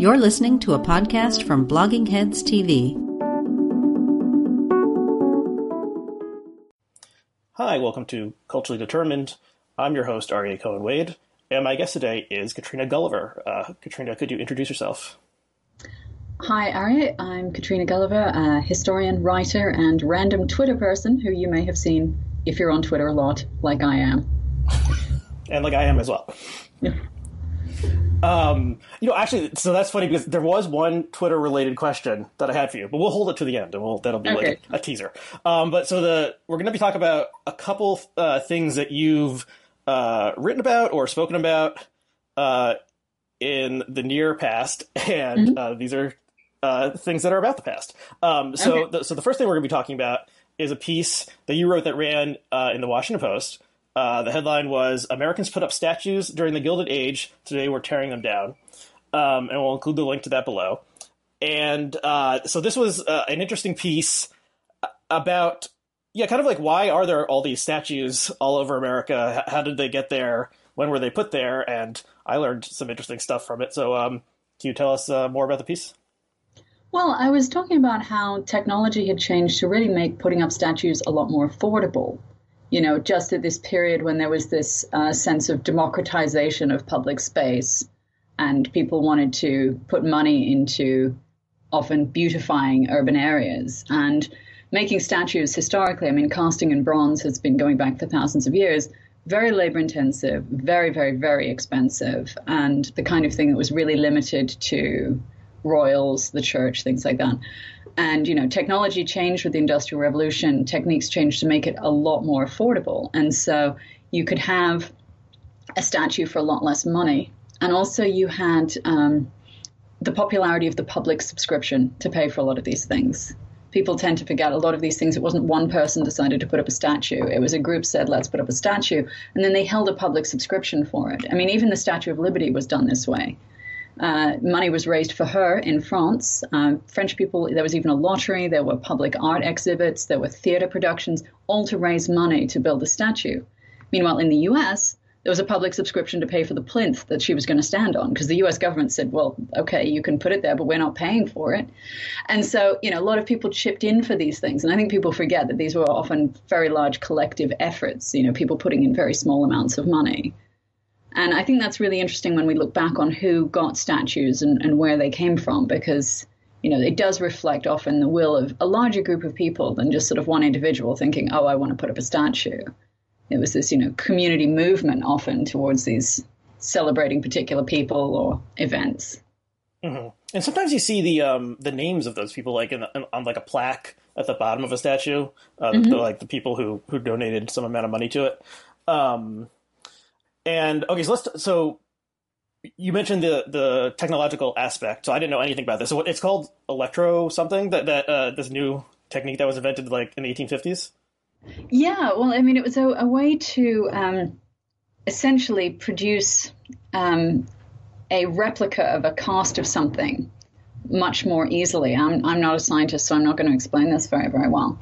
You're listening to a podcast from Blogging Heads TV. Hi, welcome to Culturally Determined. I'm your host, Aryeh Cohen Wade, and my guest today is Katrina Gulliver. Uh, Katrina, could you introduce yourself? Hi, Aryeh. I'm Katrina Gulliver, a historian, writer, and random Twitter person who you may have seen if you're on Twitter a lot, like I am. and like I am as well. Yeah. Um, you know, actually, so that's funny because there was one Twitter-related question that I had for you, but we'll hold it to the end, and we'll that'll be Okay. like a, a teaser. Um, but so the we're going to be talking about a couple uh, things that you've uh, written about or spoken about uh, in the near past, and uh, these are uh, things that are about the past. Um, so, Okay. the, so the first thing we're going to be talking about is a piece that you wrote that ran uh, in the Washington Post. Uh, the headline was "Americans put up statues during the Gilded Age. Today we're tearing them down," um, and we'll include the link to that below. And uh, so this was uh, an interesting piece about, yeah, kind of like why are there all these statues all over America? How did they get there? When were they put there? And I learned some interesting stuff from it. So, um, can you tell us uh, more about the piece? Well, I was talking about how technology had changed to really make putting up statues a lot more affordable. You know, just at this period when there was this uh, sense of democratization of public space and people wanted to put money into often beautifying urban areas and making statues historically. I mean, casting in bronze has been going back for thousands of years. Very labor intensive, very, very, very expensive, and the kind of thing that was really limited to royals, the church, things like that. And, you know, technology changed with the Industrial Revolution, techniques changed to make it a lot more affordable. And so you could have a statue for a lot less money. And also you had um, the popularity of the public subscription to pay for a lot of these things. People tend to forget a lot of these things. It wasn't one person decided to put up a statue. It was a group said, let's put up a statue. And then they held a public subscription for it. I mean, even the Statue of Liberty was done this way. Uh, money was raised for her in France. Uh, French people, there was even a lottery, there were public art exhibits, there were theater productions, all to raise money to build the statue. Meanwhile, in the US, there was a public subscription to pay for the plinth that she was going to stand on because the US government said, well, okay, you can put it there, but we're not paying for it. And so, you know, a lot of people chipped in for these things. And I think people forget that these were often very large collective efforts, you know, people putting in very small amounts of money. And I think that's really interesting when we look back on who got statues and, and where they came from, because, you know, it does reflect often the will of a larger group of people than just sort of one individual thinking, oh, I want to put up a statue. It was this, you know, community movement often towards these celebrating particular people or events. hmm And sometimes you see the um, the names of those people like in, in, on like a plaque at the bottom of a statue, uh, the, like the people who who donated some amount of money to it. Um, and okay, so let's so you mentioned the the technological aspect. So I didn't know anything about this. So it's called electro something that that uh, this new technique that was invented like in the 1850s. Yeah, well, I mean, it was a, a way to um, essentially produce um, a replica of a cast of something much more easily. I'm, I'm not a scientist, so I'm not going to explain this very, very well.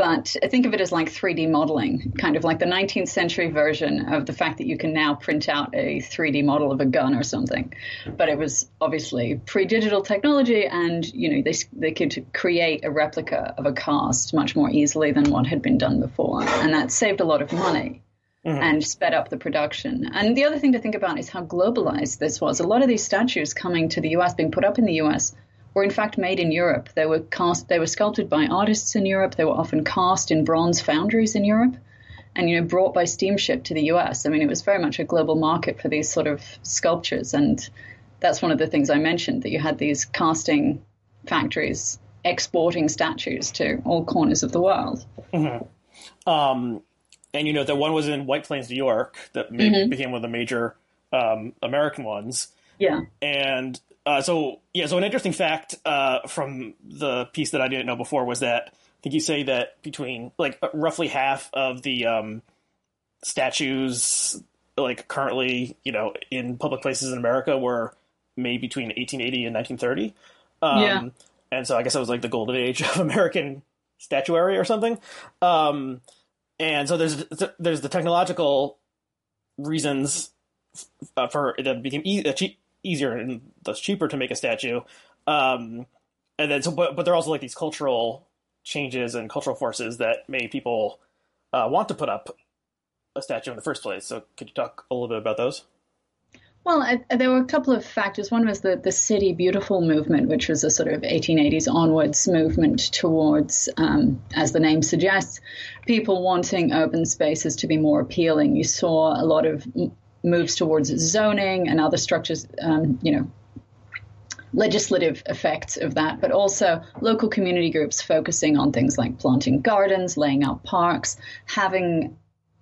But think of it as like 3D modeling, kind of like the 19th century version of the fact that you can now print out a 3D model of a gun or something. But it was obviously pre-digital technology, and you know they they could create a replica of a cast much more easily than what had been done before, and that saved a lot of money mm-hmm. and sped up the production. And the other thing to think about is how globalized this was. A lot of these statues coming to the US, being put up in the US, were in fact made in Europe. They were cast, they were sculpted by artists in Europe. They were often cast in bronze foundries in Europe, and you know brought by steamship to the US. I mean, it was very much a global market for these sort of sculptures, and that's one of the things I mentioned that you had these casting factories exporting statues to all corners of the world. Um, and you know that one was in White Plains, New York, that made, became one of the major um, American ones. Yeah. And uh, so, yeah, so an interesting fact uh, from the piece that I didn't know before was that I think you say that between like uh, roughly half of the um, statues, like currently, you know, in public places in America were made between 1880 and 1930. Um, Yeah. And so I guess it was like the golden age of American statuary or something. Um, and so there's there's the technological reasons uh, for it that became e- uh, cheap, easier and thus cheaper to make a statue. Um, and then so, but but there are also like these cultural changes and cultural forces that made people uh, want to put up a statue in the first place. So could you talk a little bit about those? Well, I, there were a couple of factors. One was the, the City Beautiful movement, which was a sort of 1880s onwards movement towards, um, as the name suggests, people wanting urban spaces to be more appealing. You saw a lot of moves towards zoning and other structures, um, you know, legislative effects of that, but also local community groups focusing on things like planting gardens, laying out parks, having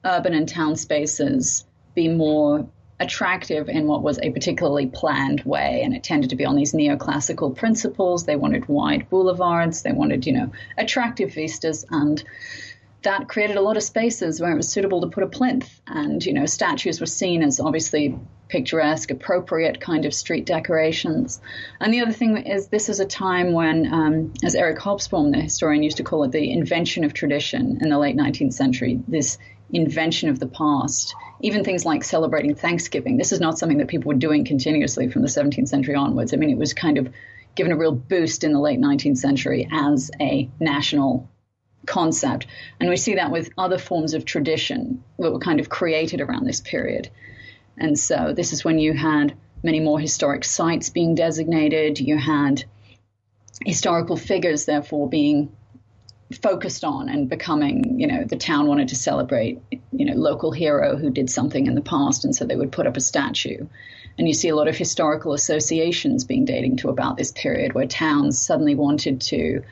urban and town spaces be more attractive in what was a particularly planned way. And it tended to be on these neoclassical principles. They wanted wide boulevards. They wanted you know attractive vistas and that created a lot of spaces where it was suitable to put a plinth and you know statues were seen as obviously picturesque appropriate kind of street decorations and the other thing is this is a time when um, as eric hobsbawm the historian used to call it the invention of tradition in the late 19th century this invention of the past, even things like celebrating Thanksgiving. This is not something that people were doing continuously from the 17th century onwards. I mean, it was kind of given a real boost in the late 19th century as a national concept. And we see that with other forms of tradition that were kind of created around this period. And so this is when you had many more historic sites being designated, you had historical figures, therefore, being focused on and becoming, you know, the town wanted to celebrate, you know, local hero who did something in the past, and so they would put up a statue. And you see a lot of historical associations being dating to about this period where towns suddenly wanted to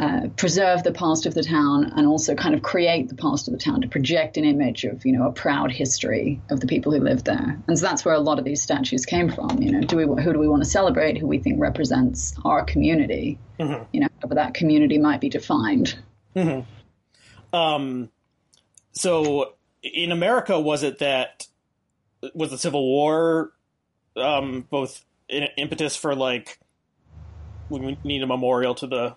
uh, preserve the past of the town and also kind of create the past of the town to project an image of you know a proud history of the people who lived there and so that's where a lot of these statues came from you know do we who do we want to celebrate who we think represents our community mm-hmm. you know however that community might be defined mm-hmm. um, so in america was it that was the civil war um, both an impetus for like we need a memorial to the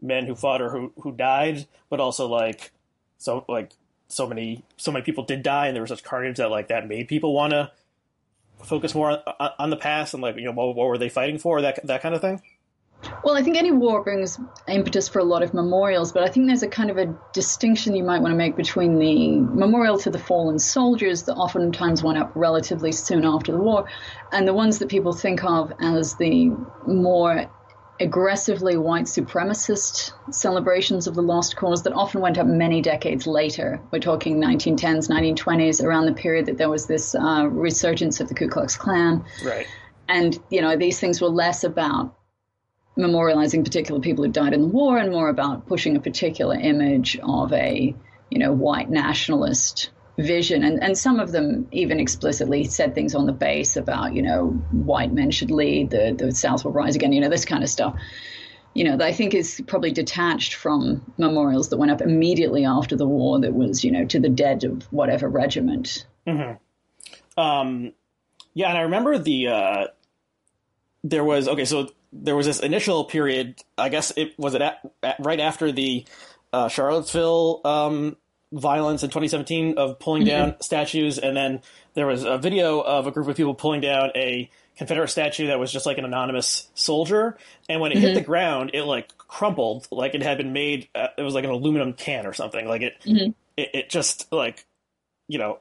men who fought or who who died, but also like so like so many so many people did die, and there was such carnage that like that made people want to focus more on, on, the past and like you know what, what were they fighting for that that kind of thing. Well, I think any war brings impetus for a lot of memorials, but I think there's a kind of a distinction you might want to make between the memorial to the fallen soldiers that oftentimes went up relatively soon after the war, and the ones that people think of as the more aggressively white supremacist celebrations of the lost cause that often went up many decades later. We're talking 1910s, 1920s, around the period that there was this uh, resurgence of the Ku Klux Klan. Right. And, you know, these things were less about memorializing particular people who died in the war and more about pushing a particular image of a, you know, white nationalist vision. And, and some of them even explicitly said things on the base about you know white men should lead the, the south will rise again you know this kind of stuff. You know that i think is probably detached from memorials that went up immediately after the war that was you know to the dead of whatever regiment. Mm-hmm. um, yeah and i remember the uh, there was okay so there was this initial period i guess it was it at, at, right after the uh, charlottesville um, violence in 2017 of pulling mm-hmm. down statues, and then there was a video of a group of people pulling down a Confederate statue that was just like an anonymous soldier, and when it mm-hmm. hit the ground, it like crumpled, like it had been made. Uh, it was like an aluminum can or something. Like it, mm-hmm. it, it just like you know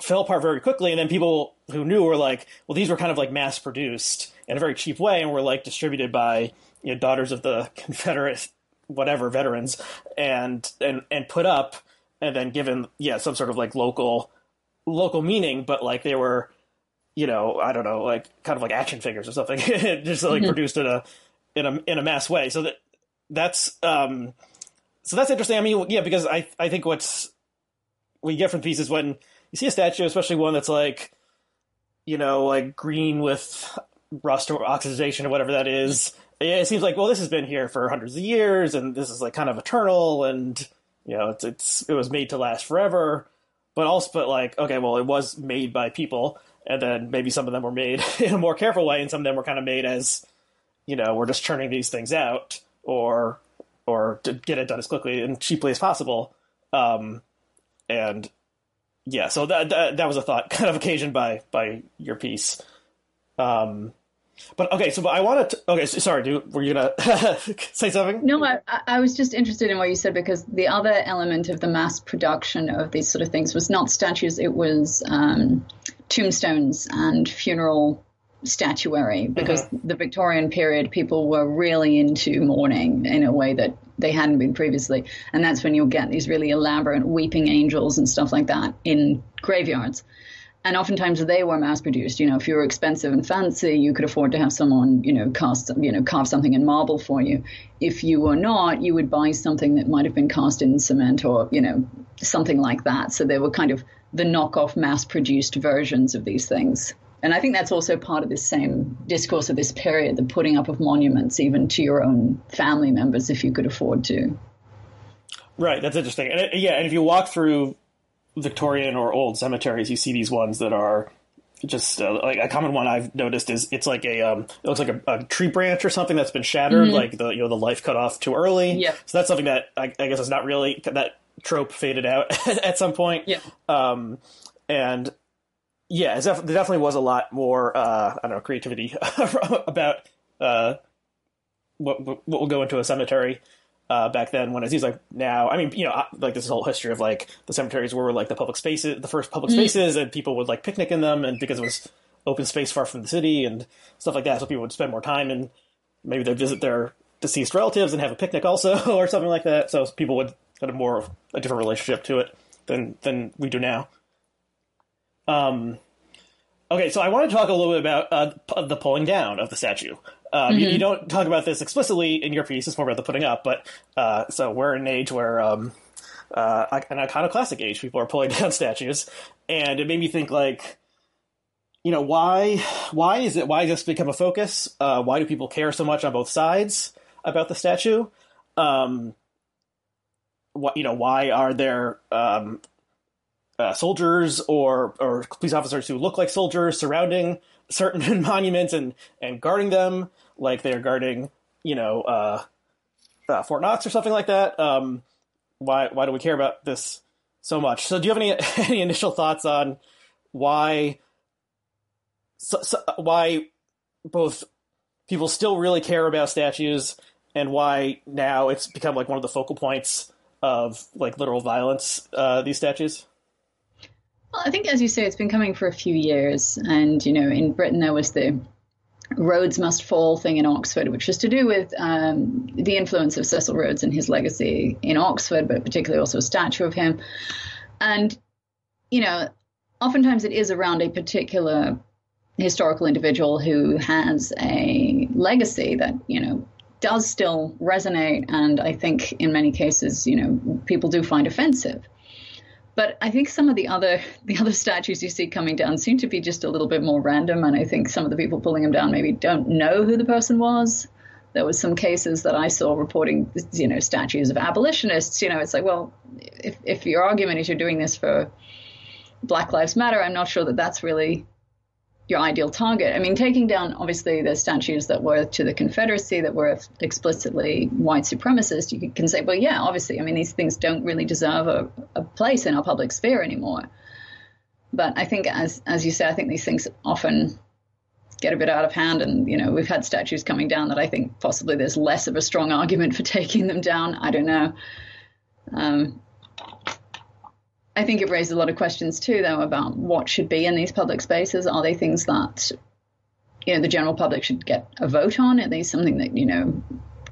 fell apart very quickly, and then people who knew were like, well, these were kind of like mass produced in a very cheap way, and were like distributed by you know daughters of the Confederate whatever veterans, and and and put up and then given yeah some sort of like local local meaning, but like they were you know I don't know like kind of like action figures or something, just like mm-hmm. produced in a in a in a mass way. So that that's um so that's interesting. I mean yeah because I I think what's what you get from pieces when you see a statue, especially one that's like you know like green with rust or oxidation or whatever that is. It seems like well, this has been here for hundreds of years, and this is like kind of eternal, and you know, it's it's it was made to last forever, but also but like okay, well, it was made by people, and then maybe some of them were made in a more careful way, and some of them were kind of made as you know we're just churning these things out or or to get it done as quickly and cheaply as possible. Um, and yeah, so that, that, that was a thought kind of occasioned by by your piece. Um, but okay, so but I want to. Okay, so, sorry, dude, were you gonna say something? No, I, I was just interested in what you said because the other element of the mass production of these sort of things was not statues; it was um, tombstones and funeral statuary. Because mm-hmm. the Victorian period, people were really into mourning in a way that they hadn't been previously, and that's when you'll get these really elaborate weeping angels and stuff like that in graveyards and oftentimes they were mass produced. You know, if you were expensive and fancy, you could afford to have someone, you know, cast, you know, carve something in marble for you. If you were not, you would buy something that might have been cast in cement or, you know, something like that. So they were kind of the knockoff mass produced versions of these things. And I think that's also part of this same discourse of this period, the putting up of monuments even to your own family members if you could afford to. Right, that's interesting. And uh, yeah, and if you walk through Victorian or old cemeteries, you see these ones that are just uh, like a common one I've noticed is it's like a um, it looks like a, a tree branch or something that's been shattered, mm-hmm. like the you know the life cut off too early. Yeah. So that's something that I, I guess is not really that trope faded out at some point. Yeah. Um, and yeah, def- there definitely was a lot more uh, I don't know creativity about uh, what what will go into a cemetery uh, back then when it seems like now, I mean, you know, like this whole history of like the cemeteries were like the public spaces, the first public mm. spaces, mm. and people would like picnic in them, and because it was open space far from the city and stuff like that, so people would spend more time and maybe they'd visit their deceased relatives and have a picnic also, or something like that. So people would have more of a different relationship to it than than we do now. Um. Okay, so I want to talk a little bit about uh, the pulling down of the statue. Um, mm-hmm. you, you, mm-hmm. don't talk about this explicitly in your piece; it's more about the putting up. But uh, so we're in an age where um, uh, an iconoclastic age, people are pulling down statues, and it made me think like, you know, why why is it why does this become a focus? Uh, why do people care so much on both sides about the statue? Um, what you know, why are there um, uh, soldiers or or police officers who look like soldiers surrounding certain monuments and and guarding them like they're guarding you know uh, uh, Fort Knox or something like that. Um, why why do we care about this so much? So do you have any any initial thoughts on why so, so, why both people still really care about statues and why now it's become like one of the focal points of like literal violence uh, these statues well, I think, as you say, it's been coming for a few years. And, you know, in Britain, there was the Rhodes Must Fall thing in Oxford, which was to do with um, the influence of Cecil Rhodes and his legacy in Oxford, but particularly also a statue of him. And, you know, oftentimes it is around a particular historical individual who has a legacy that, you know, does still resonate. And I think in many cases, you know, people do find offensive. But I think some of the other the other statues you see coming down seem to be just a little bit more random, and I think some of the people pulling them down maybe don't know who the person was. There was some cases that I saw reporting, you know, statues of abolitionists. You know, it's like, well, if if your argument is you're doing this for Black Lives Matter, I'm not sure that that's really your ideal target. I mean, taking down obviously the statues that were to the Confederacy that were explicitly white supremacist, you can say, well, yeah, obviously, I mean, these things don't really deserve a, a place in our public sphere anymore. But I think, as as you say, I think these things often get a bit out of hand, and you know, we've had statues coming down that I think possibly there's less of a strong argument for taking them down. I don't know. Um, I think it raised a lot of questions too, though, about what should be in these public spaces. Are they things that you know the general public should get a vote on? Are they something that you know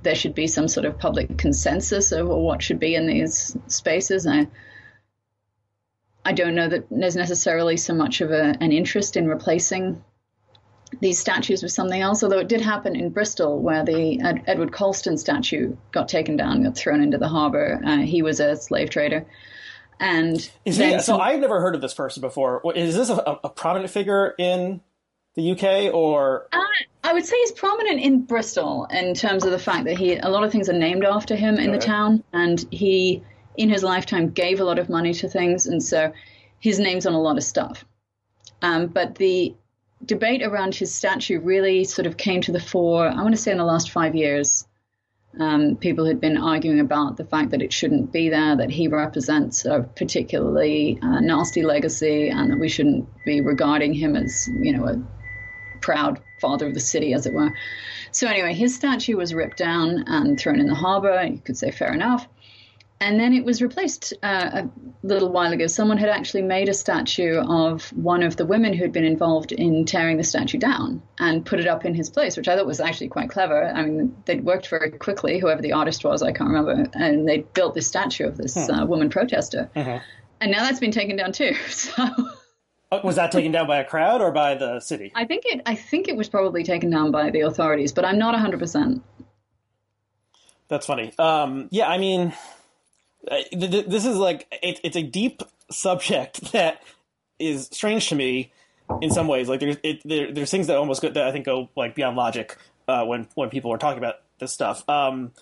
there should be some sort of public consensus over what should be in these spaces? I I don't know that there's necessarily so much of a, an interest in replacing these statues with something else, although it did happen in Bristol where the Ed, Edward Colston statue got taken down, got thrown into the harbor. Uh, he was a slave trader. And is he, so I've never heard of this person before. Is this a, a prominent figure in the UK or? Uh, I would say he's prominent in Bristol in terms of the fact that he a lot of things are named after him in okay. the town, and he in his lifetime gave a lot of money to things, and so his name's on a lot of stuff. Um, but the debate around his statue really sort of came to the fore. I want to say in the last five years, um, people had been arguing about the fact that it shouldn't be there, that he represents a particularly uh, nasty legacy, and that we shouldn't be regarding him as, you know, a proud father of the city, as it were. So anyway, his statue was ripped down and thrown in the harbor. You could say fair enough. And then it was replaced uh, a little while ago. Someone had actually made a statue of one of the women who had been involved in tearing the statue down and put it up in his place, which I thought was actually quite clever. I mean, they'd worked very quickly, whoever the artist was, I can't remember, and they built this statue of this hmm. uh, woman protester. Uh-huh. And now that's been taken down too. So. Oh, was that taken down by a crowd or by the city? I think it. I think it was probably taken down by the authorities, but I'm not 100. percent That's funny. Um, yeah, I mean, this is like it, it's a deep subject that is strange to me in some ways. Like there's it, there, there's things that almost go, that I think go like beyond logic uh, when when people are talking about this stuff. Um,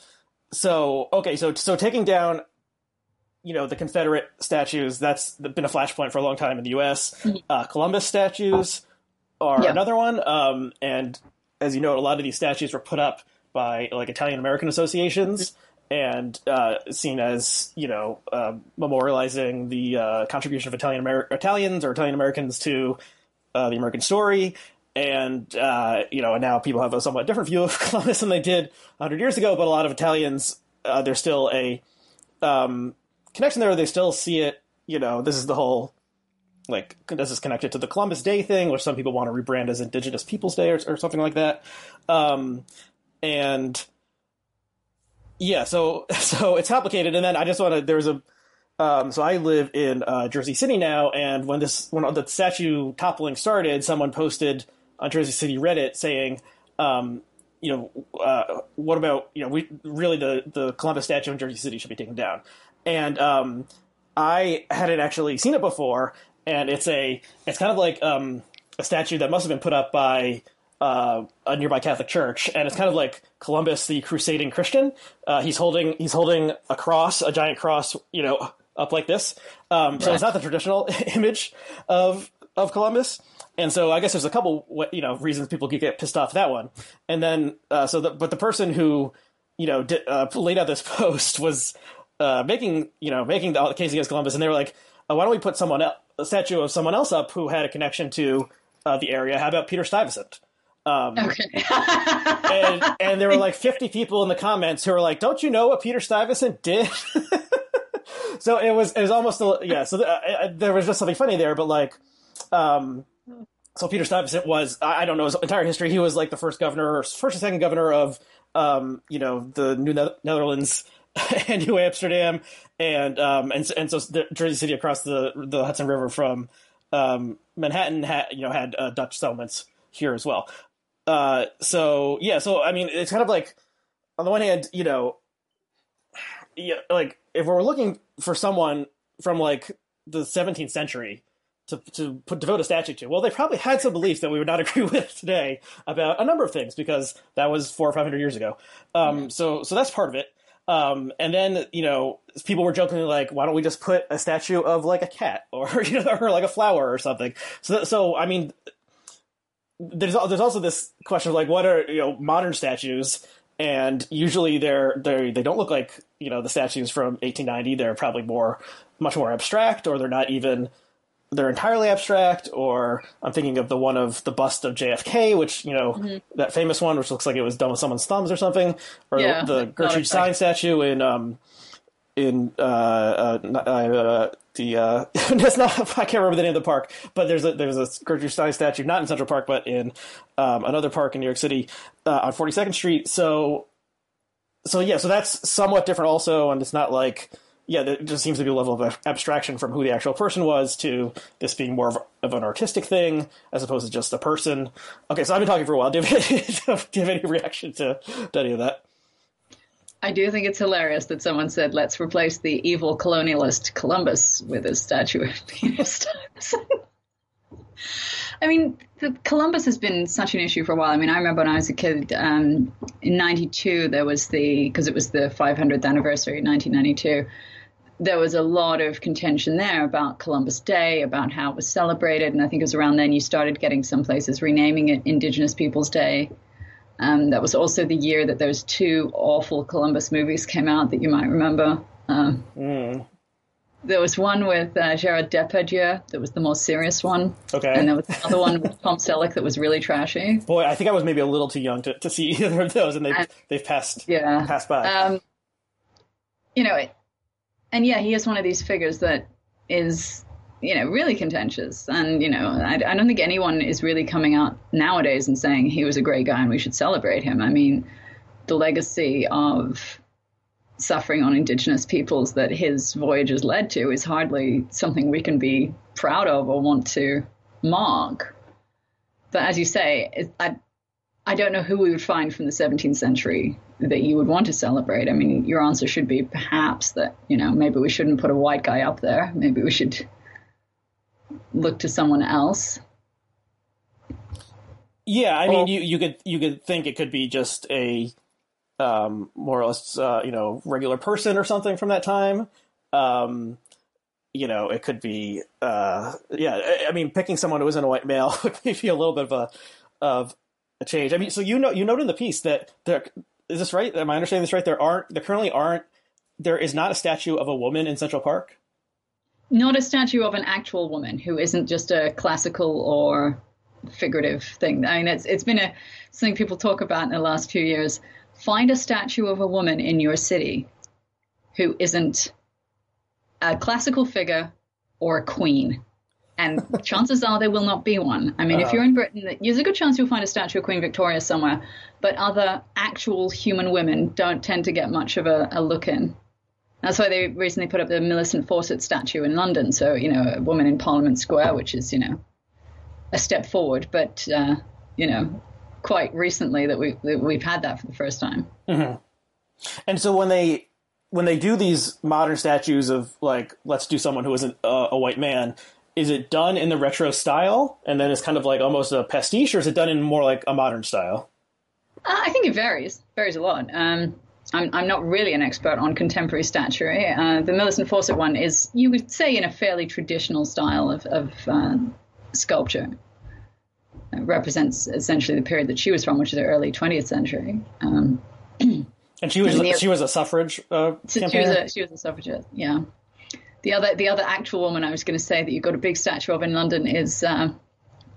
so okay, so so taking down you know the Confederate statues that's been a flashpoint for a long time in the U.S. Mm-hmm. Uh, Columbus statues are yeah. another one, um, and as you know, a lot of these statues were put up by like Italian American associations and uh, seen as you know uh, memorializing the uh, contribution of Italian Amer- Italians or Italian Americans to uh, the American story. And uh, you know, and now people have a somewhat different view of Columbus than they did 100 years ago. But a lot of Italians, uh, there's still a um, connection there. They still see it. You know, this is the whole like this is connected to the Columbus Day thing, which some people want to rebrand as Indigenous Peoples Day or, or something like that. Um, and yeah, so so it's complicated, and then I just want to. There's a um, so I live in uh, Jersey City now, and when this when the statue toppling started, someone posted on Jersey City Reddit saying, um, you know, uh, what about you know, we really the the Columbus statue in Jersey City should be taken down, and um, I hadn't actually seen it before, and it's a it's kind of like um, a statue that must have been put up by uh, a nearby Catholic church, and it's kind of like Columbus, the crusading Christian. Uh, he's holding he's holding a cross, a giant cross, you know, up like this. Um, so it's not the traditional image of of Columbus. And so I guess there's a couple you know reasons people could get pissed off at that one. And then uh, so the, but the person who you know did, uh, laid out this post was uh, making you know making the case against Columbus, and they were like, oh, why don't we put someone else, a statue of someone else up who had a connection to uh, the area? How about Peter Stuyvesant? Um, okay. and, and there were like 50 people in the comments who were like, "Don't you know what Peter Stuyvesant did?" so it was it was almost a, yeah. So uh, there was just something funny there, but like, um, so Peter Stuyvesant was I, I, don't know his entire history. He was like the first governor, first or second governor of um, you know the New ne- Netherlands and New Amsterdam, and um, and and so Jersey City across the the Hudson River from um, Manhattan had you know had uh, Dutch settlements here as well. Uh, so yeah, so I mean, it's kind of like on the one hand, you know, yeah, like if we're looking for someone from like the 17th century to to put devote a statue to, well, they probably had some beliefs that we would not agree with today about a number of things because that was four or five hundred years ago. Um, so so that's part of it. Um, and then you know people were jokingly like, why don't we just put a statue of like a cat or you know or like a flower or something? So so I mean there's there's also this question of like what are you know modern statues and usually they're they they don't look like you know the statues from 1890 they're probably more much more abstract or they're not even they're entirely abstract or i'm thinking of the one of the bust of jfk which you know mm-hmm. that famous one which looks like it was done with someone's thumbs or something or yeah, the, the gertrude stein statue in um in uh, uh, uh, the uh, it's not I can't remember the name of the park, but there's a there's a Gertrude Stein statue not in Central Park, but in um, another park in New York City uh, on 42nd Street. So so yeah, so that's somewhat different also, and it's not like yeah, there just seems to be a level of abstraction from who the actual person was to this being more of, of an artistic thing as opposed to just a person. Okay, so I've been talking for a while. Do you have any, do you have any reaction to, to any of that? I do think it's hilarious that someone said, let's replace the evil colonialist Columbus with a statue of Peter Stuyvesant. I mean, the, Columbus has been such an issue for a while. I mean, I remember when I was a kid um, in '92, there was the because it was the 500th anniversary, in 1992. There was a lot of contention there about Columbus Day, about how it was celebrated, and I think it was around then you started getting some places renaming it Indigenous Peoples Day. Um, that was also the year that those two awful Columbus movies came out that you might remember. Um, mm. there was one with uh, Gerard Depardieu that was the most serious one. Okay. And there was another one with Tom Selleck that was really trashy. Boy, I think I was maybe a little too young to, to see either of those, and they've And- they've passed Yeah. passed by. Um, you know, and yeah, he is one of these figures that is, you know, really contentious. And, you know, I, I don't think anyone is really coming out nowadays and saying he was a great guy and we should celebrate him. I mean, the legacy of suffering on indigenous peoples that his voyages led to is hardly something we can be proud of or want to mark. But as you say, I, I don't know who we would find from the 17th century that you would want to celebrate. I mean, your answer should be perhaps that, you know, maybe we shouldn't put a white guy up there. Maybe we should look to someone else. Yeah, I mean, you you could you could think it could be just a um, more or less uh, you know regular person or something from that time. Um, you know, it could be uh, yeah. I- I mean, picking someone who isn't a white male would be a little bit of a of a change. I mean, so you know you note in the piece that there is this right? Am I understanding this right? There aren't there currently aren't there is not a statue of a woman in Central Park. Not a statue of an actual woman who isn't just a classical or figurative thing. I mean, it's it's been a something people talk about in the last few years. Find a statue of a woman in your city who isn't a classical figure or a queen. And chances are there will not be one. I mean, if Uh-huh. you're in Britain, there's a good chance you'll find a statue of Queen Victoria somewhere, but other actual human women don't tend to get much of a, a look in. That's why they recently put up the Millicent Fawcett statue in London. So, you know, a woman in Parliament Square, which is, you know, a step forward, but, uh, you know, quite recently that, we, that we've had that for the first time. And so when they when they do these modern statues of like let's do someone who isn't a, a white man, is it done in the retro style and then it's kind of like almost a pastiche, or is it done in more like a modern style? Uh, I think it varies, varies a lot. Um, I'm, I'm not really an expert on contemporary statuary. Uh, the Millicent Fawcett one is, you would say, in a fairly traditional style of, of uh, sculpture. It represents essentially the period that she was from, which is the early 20th century. Um, And she was And the- she was a suffrage uh, she was a she was a suffragette, yeah. The other the other actual woman I was going to say that you've got a big statue of in London is uh,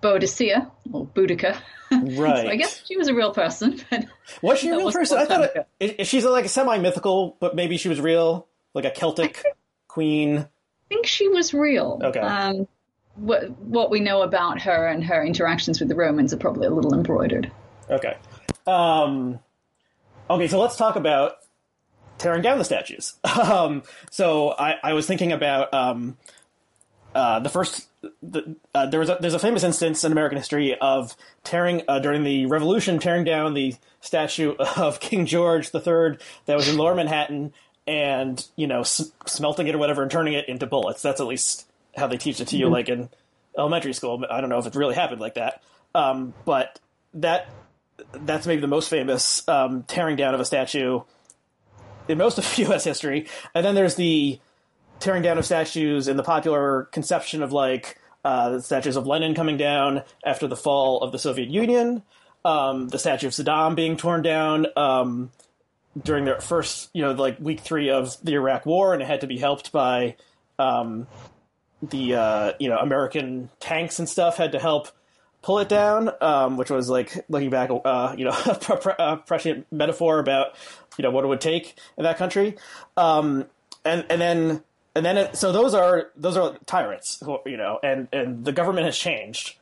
Boadicea or Boudica. Right. so I guess she was a real person. But was she a real person? I thought time it, is- she's like a semi mythical, but maybe she was real, like a Celtic queen. I think she was real. Okay. Um, what what we know about her and her interactions with the Romans are probably a little embroidered. Okay. Um, okay, so let's talk about tearing down the statues. Um, so I, I was thinking about um, uh, the first. The, uh, there was a, there's a famous instance in American history of tearing uh, during the Revolution, tearing down the statue of King George III that was in Lower Manhattan, and you know s- smelting it or whatever and turning it into bullets. That's at least how they teach it to you, like in elementary school. I don't know if it really happened like that, um, but that that's maybe the most famous um, tearing down of a statue in most of U.S. history. And then there's the tearing down of statues in the popular conception of like uh, statues of Lenin coming down after the fall of the Soviet Union, um, the statue of Saddam being torn down um, during the first, you know, like week three of the Iraq War, and it had to be helped by um, the uh, you know American tanks and stuff had to help pull it down, um, which was like looking back, uh, you know, a pre- pre- prescient metaphor about you know what it would take in that country, um, and and then and then it, so those are those are tyrants, who, you know, and and the government has changed,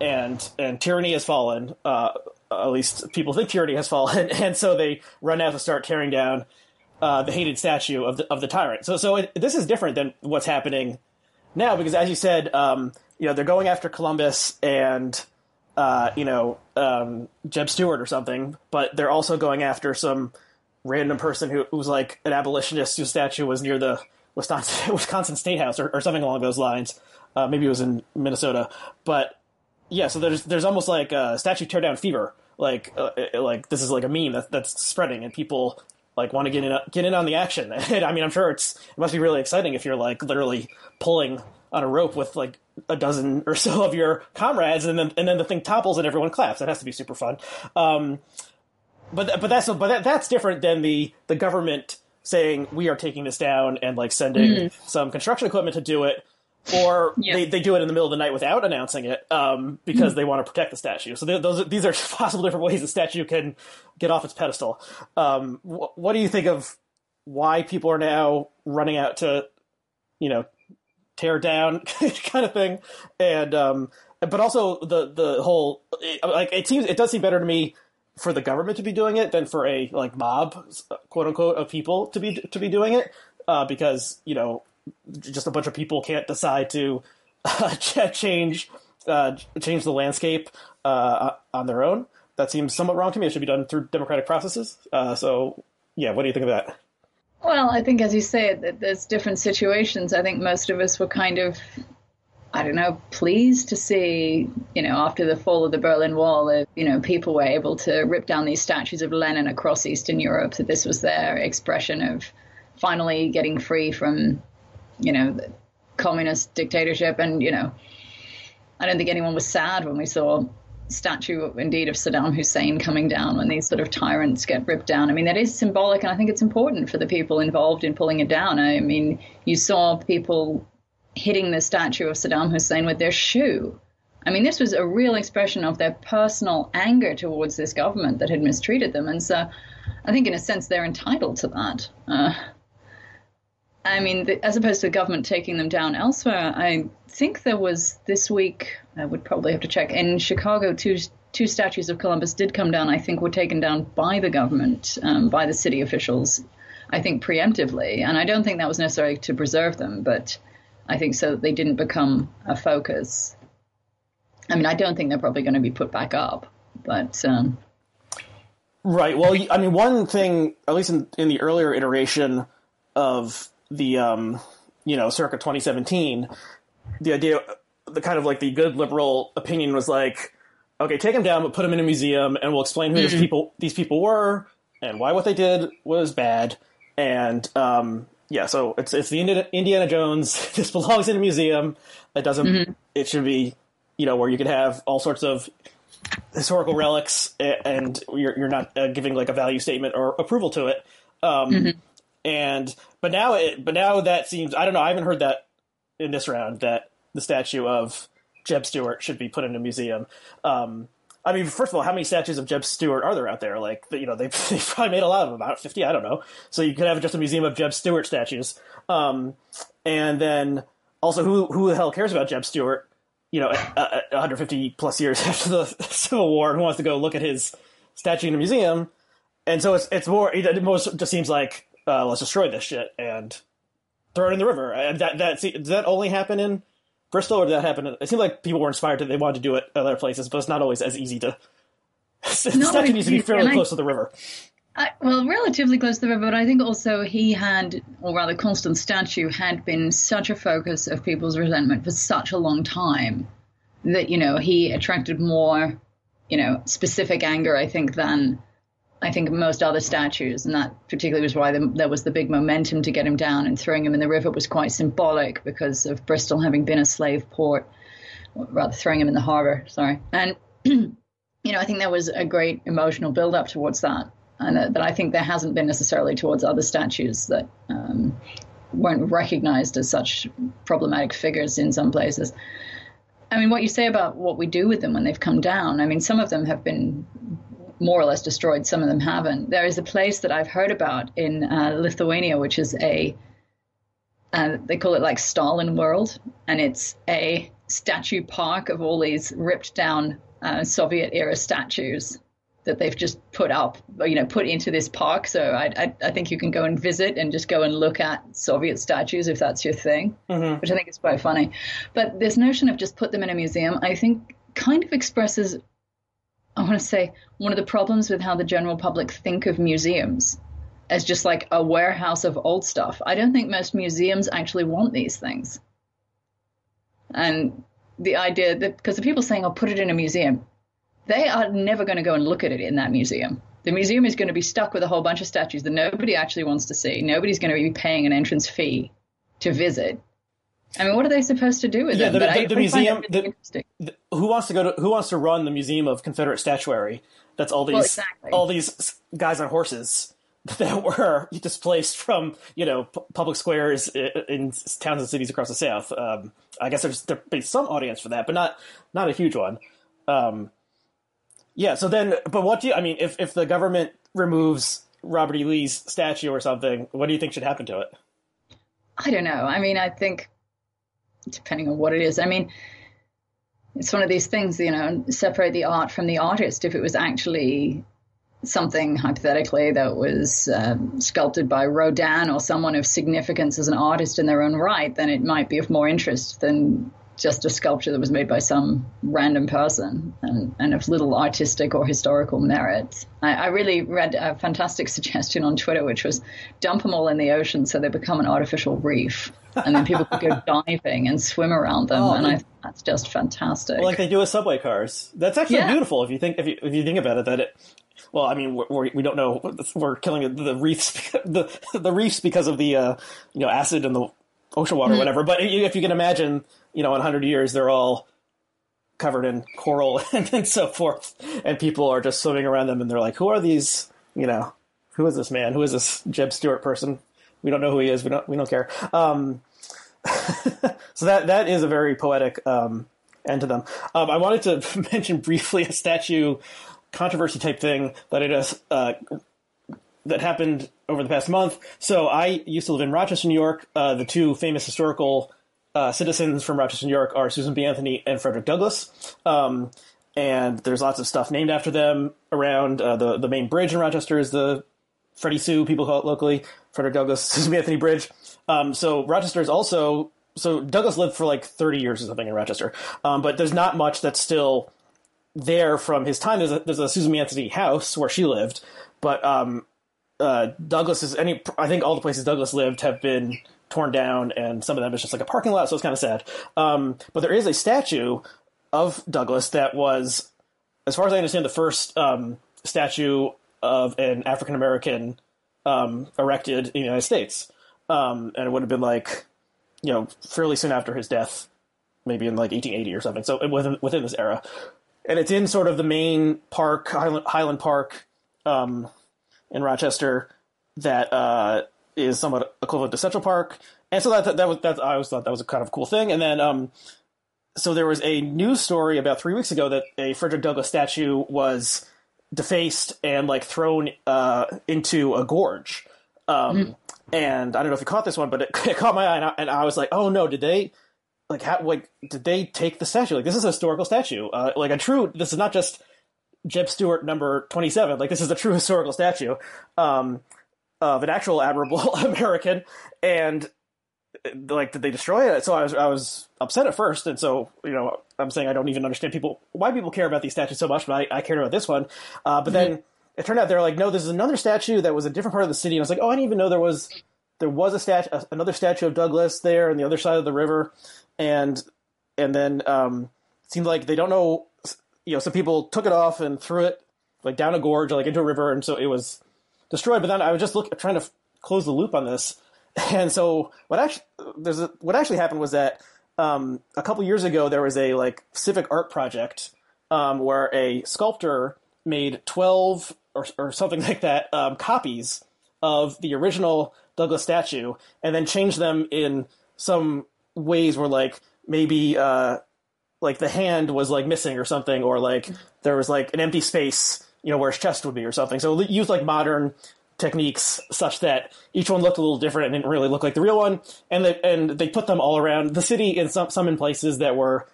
and and tyranny has fallen. Uh, at least people think tyranny has fallen, and so they run out to start tearing down uh, the hated statue of the of the tyrant. So so it, this is different than what's happening now because as you said, um, you know, they're going after Columbus and uh, you know um, Jeb Stuart or something, but they're also going after some random person who was like an abolitionist whose statue was near the Wisconsin Wisconsin State House or, or something along those lines. Uh, maybe it was in Minnesota, but yeah. So there's there's almost like a statue tear down fever. Like uh, like this is like a meme that, that's spreading and people like want to get in get in on the action. And I mean, I'm sure it's it must be really exciting if you're like literally pulling on a rope with like a dozen or so of your comrades, and then and then the thing topples and everyone claps. That has to be super fun. Um, but but that's but that, that's different than the the government saying we are taking this down and like sending some construction equipment to do it, or Yeah. they, they do it in the middle of the night without announcing it um, because they want to protect the statue. So th- those are, these are possible different ways the statue can get off its pedestal. Um, wh- what do you think of why people are now running out to, you know, tear down kind of thing, and um, but also the the whole like it seems it does seem better to me for the government to be doing it than for a like mob quote unquote of people to be to be doing it uh, because you know just a bunch of people can't decide to uh, change uh, change the landscape uh, on their own. That seems somewhat wrong to me. It should be done through democratic processes. Uh, so yeah, what do you think of that? Well, I think, as you say, there's different situations. I think most of us were kind of, I don't know, pleased to see, you know, after the fall of the Berlin Wall, that, you know, people were able to rip down these statues of Lenin across Eastern Europe, that this was their expression of finally getting free from, you know, the communist dictatorship. And, you know, I don't think anyone was sad when we saw statue indeed of Saddam Hussein coming down when these sort of tyrants get ripped down. I mean, that is symbolic, and I think it's important for the people involved in pulling it down. I mean, you saw people hitting the statue of Saddam Hussein with their shoe. I mean, this was a real expression of their personal anger towards this government that had mistreated them. And so I think, in a sense, they're entitled to that. Uh, I mean, the, as opposed to the government taking them down elsewhere, I think there was this week, I would probably have to check, in Chicago, two, two statues of Columbus did come down, I think were taken down by the government, um, by the city officials, I think preemptively. And I don't think that was necessarily to preserve them, but I think so that they didn't become a focus. I mean, I don't think they're probably going to be put back up, but. Um, Right. Well, I mean, one thing, at least in, in the earlier iteration of the, um, you know, circa 2017, the idea, the kind of like the good liberal opinion was like, okay, take them down, but put them in a museum, and we'll explain who these people these people were and why what they did was bad. And um, yeah, so it's it's the Indiana Jones. this belongs in a museum. It doesn't. It should be, you know, where you could have all sorts of historical relics, and you're you're not uh, giving like a value statement or approval to it. Um, And but now it but now that seems I don't know I haven't heard that in this round that the statue of Jeb Stuart should be put in a museum. Um, I mean, first of all, how many statues of Jeb Stuart are there out there? Like, you know, they they probably made a lot of them, about fifty, I don't know. So you could have just a museum of Jeb Stuart statues. Um, and then also, who who the hell cares about Jeb Stuart? You know, uh, uh, 150 plus years after the Civil War, who wants to go look at his statue in a museum? And so it's it's more it most just seems like uh, let's destroy this shit and throw it in the river. That that see, does that only happen in Bristol, or did that happen? It seemed like people were inspired to they wanted to do it other places, but it's not always as easy to. the statue as needs to be fairly and I- close to the river. I, well, relatively close to the river, but I think also he had, or rather, Colston Statue had been such a focus of people's resentment for such a long time that, you know, he attracted more, you know, specific anger, I think, than I think most other statues. And that particularly was why the, there was the big momentum to get him down and throwing him in the river was quite symbolic because of Bristol having been a slave port, rather, throwing him in the harbor, sorry. And, you know, I think there was a great emotional build up towards that and that, that I think there hasn't been necessarily towards other statues that um, weren't recognized as such problematic figures in some places. I mean, what you say about what we do with them when they've come down, I mean, some of them have been more or less destroyed, some of them haven't. There is a place that I've heard about in uh, Lithuania, which is a, uh, they call it like Stalin World, and it's a statue park of all these ripped down uh, Soviet era statues that they've just put up, you know, put into this park. So I, I, I think you can go and visit and just go and look at Soviet statues if that's your thing, which I think is quite funny. But this notion of just put them in a museum, I think, kind of expresses, I want to say, one of the problems with how the general public think of museums as just like a warehouse of old stuff. I don't think most museums actually want these things. And the idea that, because the people saying, I'll put it in a museum, they are never going to go and look at it in that museum. The museum is going to be stuck with a whole bunch of statues that nobody actually wants to see. Nobody's going to be paying an entrance fee to visit. I mean, what are they supposed to do with Yeah, them? the- the- the I museum- really the- who wants to go to who wants to run the museum of Confederate statuary? That's all these Well, exactly. all these guys on horses that were displaced from you know p- public squares in, in, towns and cities across the South. Um, I guess there's there be some audience for that, but not not a huge one. Um, yeah. So then, but what do you? I mean, if if the government removes Robert E. Lee's statue or something, what do you think should happen to it? I don't know. I mean, I think depending on what it is. I mean, it's one of these things, you know, separate the art from the artist. If it was actually something hypothetically that was um, sculpted by Rodin or someone of significance as an artist in their own right, then it might be of more interest than just a sculpture that was made by some random person and, and of little artistic or historical merit. I, I, really read a fantastic suggestion on Twitter, which was dump them all in the ocean so they become an artificial reef. And then people could go diving and swim around them. Oh, and I that's just fantastic. Well, like they do with subway cars. That's actually yeah. beautiful if you think if you, if you think about it. That it well, I mean, we're, we do not know. We're killing the reefs, the the reefs because of the uh, you know acid in the ocean water, mm-hmm. or whatever. But if you can imagine, you know, in hundred years, they're all covered in coral and, and so forth, and people are just swimming around them, and they're like, "Who are these? You know, who is this man? Who is this Jeb Stuart person? We don't know who he is. We don't we don't care." Um, so that that is a very poetic um, end to them. Um, I wanted to mention briefly a statue controversy type thing that is uh, that happened over the past month. So I used to live in Rochester, New York. Uh, the two famous historical uh, citizens from Rochester, New York are Susan B. Anthony and Frederick Douglass. Um, and there's lots of stuff named after them around. Uh, the the main bridge in Rochester is the Freddie Sue, people call it locally, Frederick Douglass, Susan B. Anthony Bridge. Um, so Rochester is also so Douglass lived for like 30 years or something in Rochester, um, but there's not much that's still there from his time. There's a, there's a Susan B. Anthony house where she lived, but um, uh, Douglass is any. I think all the places Douglass lived have been torn down, and some of them is just like a parking lot, so it's kind of sad. Um, but there is a statue of Douglass that was, as far as I understand, the first um, statue of an African American um, erected in the United States, um, and it would have been like, you know, fairly soon after his death, maybe in like 1880 or something. So within within this era and it's in sort of the main park, Highland, Highland Park, um, in Rochester, that uh, is somewhat equivalent to Central Park. And so that, that, that was that I always thought that was a kind of cool thing. And then um, so there was a news story about three weeks ago that a Frederick Douglass statue was defaced and like thrown uh, into a gorge. Um, mm-hmm. And I don't know if you caught this one, but it, it caught my eye, and I, and I was like, "Oh no! Did they like how like did they take the statue? Like this is a historical statue. Uh, like a true. This is not just Jeb Stuart number twenty seven. Like this is a true historical statue um, of an actual admirable American. And like, did they destroy it? So I was I was upset at first, and so you know I'm saying I don't even understand people why people care about these statues so much, but I, I cared about this one. Uh, but mm-hmm. then it turned out they're like, no, there's another statue that was a different part of the city. And I was like, oh, I didn't even know there was there was a statue, another statue of Douglass there on the other side of the river and and then um, it seemed like they don't know. You know, some people took it off and threw it like down a gorge, or, like into a river, and so it was destroyed. But then I was just look, trying to close the loop on this, and so what actually there's a, what actually happened was that um, a couple years ago there was a like civic art project um, where a sculptor made twelve or, or something like that um, copies of the original Douglass statue, and then changed them in some ways where like maybe uh like the hand was like missing or something or like there was like an empty space you know where his chest would be or something. So use like modern techniques such that each one looked a little different and didn't really look like the real one. And they and they put them all around the city in some some in places that were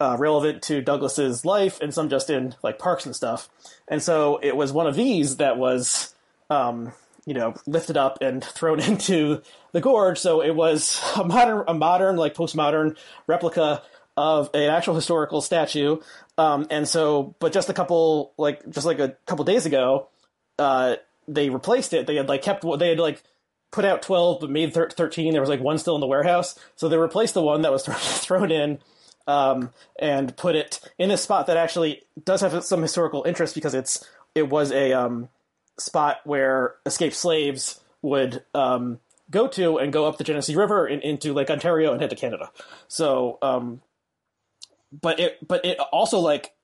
uh, relevant to Douglass's life and some just in like parks and stuff. And so it was one of these that was um you know, lifted up and thrown into the gorge. So it was a modern, a modern, like postmodern replica of an actual historical statue. Um, and so, but just a couple, like, just like a couple days ago, uh, they replaced it. They had like kept, they had like put out 12, but made thir- 13. There was like one still in the warehouse. So they replaced the one that was thrown in. Um, and put it in a spot that actually does have some historical interest because it's it was a um, spot where escaped slaves would um, go to and go up the Genesee River and into Lake Ontario and head to Canada. So, um, but it but it also like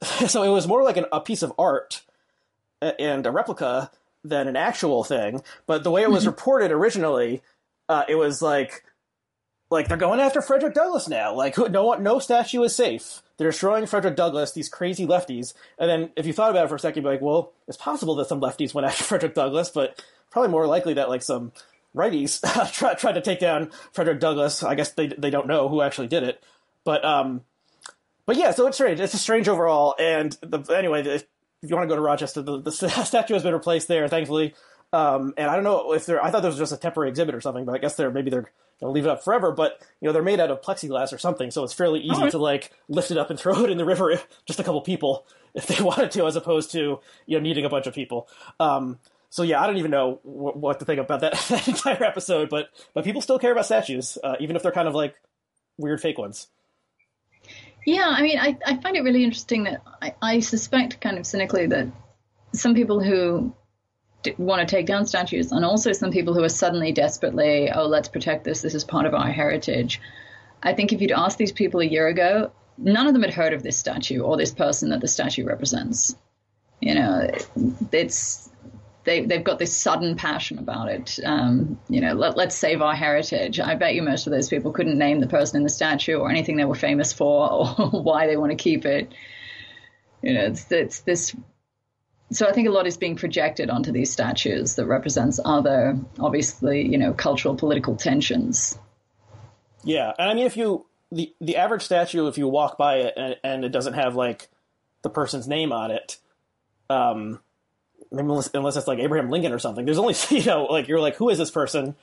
so it was more like an, a piece of art and a replica than an actual thing. But the way it was Mm-hmm. reported originally, uh, it was like like they're going after Frederick Douglass now. Like no one, no statue is safe. They're destroying Frederick Douglass. These crazy lefties. And then if you thought about it for a second, you'd be like, well, it's possible that some lefties went after Frederick Douglass, but probably more likely that like some righties tried tried to take down Frederick Douglass. I guess they they don't know who actually did it, but um, but yeah, so it's strange. It's a strange overall. And the, anyway, if, if you want to go to Rochester, the, the statue has been replaced there, thankfully. Um, and I don't know if they're. I thought this was just a temporary exhibit or something, but I guess they're maybe they're going to leave it up forever. But you know, they're made out of plexiglass or something, so it's fairly easy right. to like lift it up and throw it in the river. If, just a couple people, if they wanted to, as opposed to you know needing a bunch of people. Um, so yeah, I don't even know wh- what to think about that, that entire episode, but but people still care about statues, uh, even if they're kind of like weird fake ones. Yeah, I mean, I, I find it really interesting that I, I suspect, kind of cynically, that some people who want to take down statues, and also some people who are suddenly desperately, oh, let's protect this, this is part of our heritage. I think if you'd asked these people a year ago, none of them had heard of this statue or this person that the statue represents. You know, it's they they've got this sudden passion about it. Um, you know, let, let's save our heritage. I bet you most of those people couldn't name the person in the statue or anything they were famous for or why they want to keep it. You know, it's it's this. So I think a lot is being projected onto these statues that represents other, obviously, you know, cultural political tensions. Yeah, and I mean, if you the the average statue, if you walk by it and, and it doesn't have like the person's name on it, um, unless, unless it's like Abraham Lincoln or something, there's only you know like you're like, who is this person?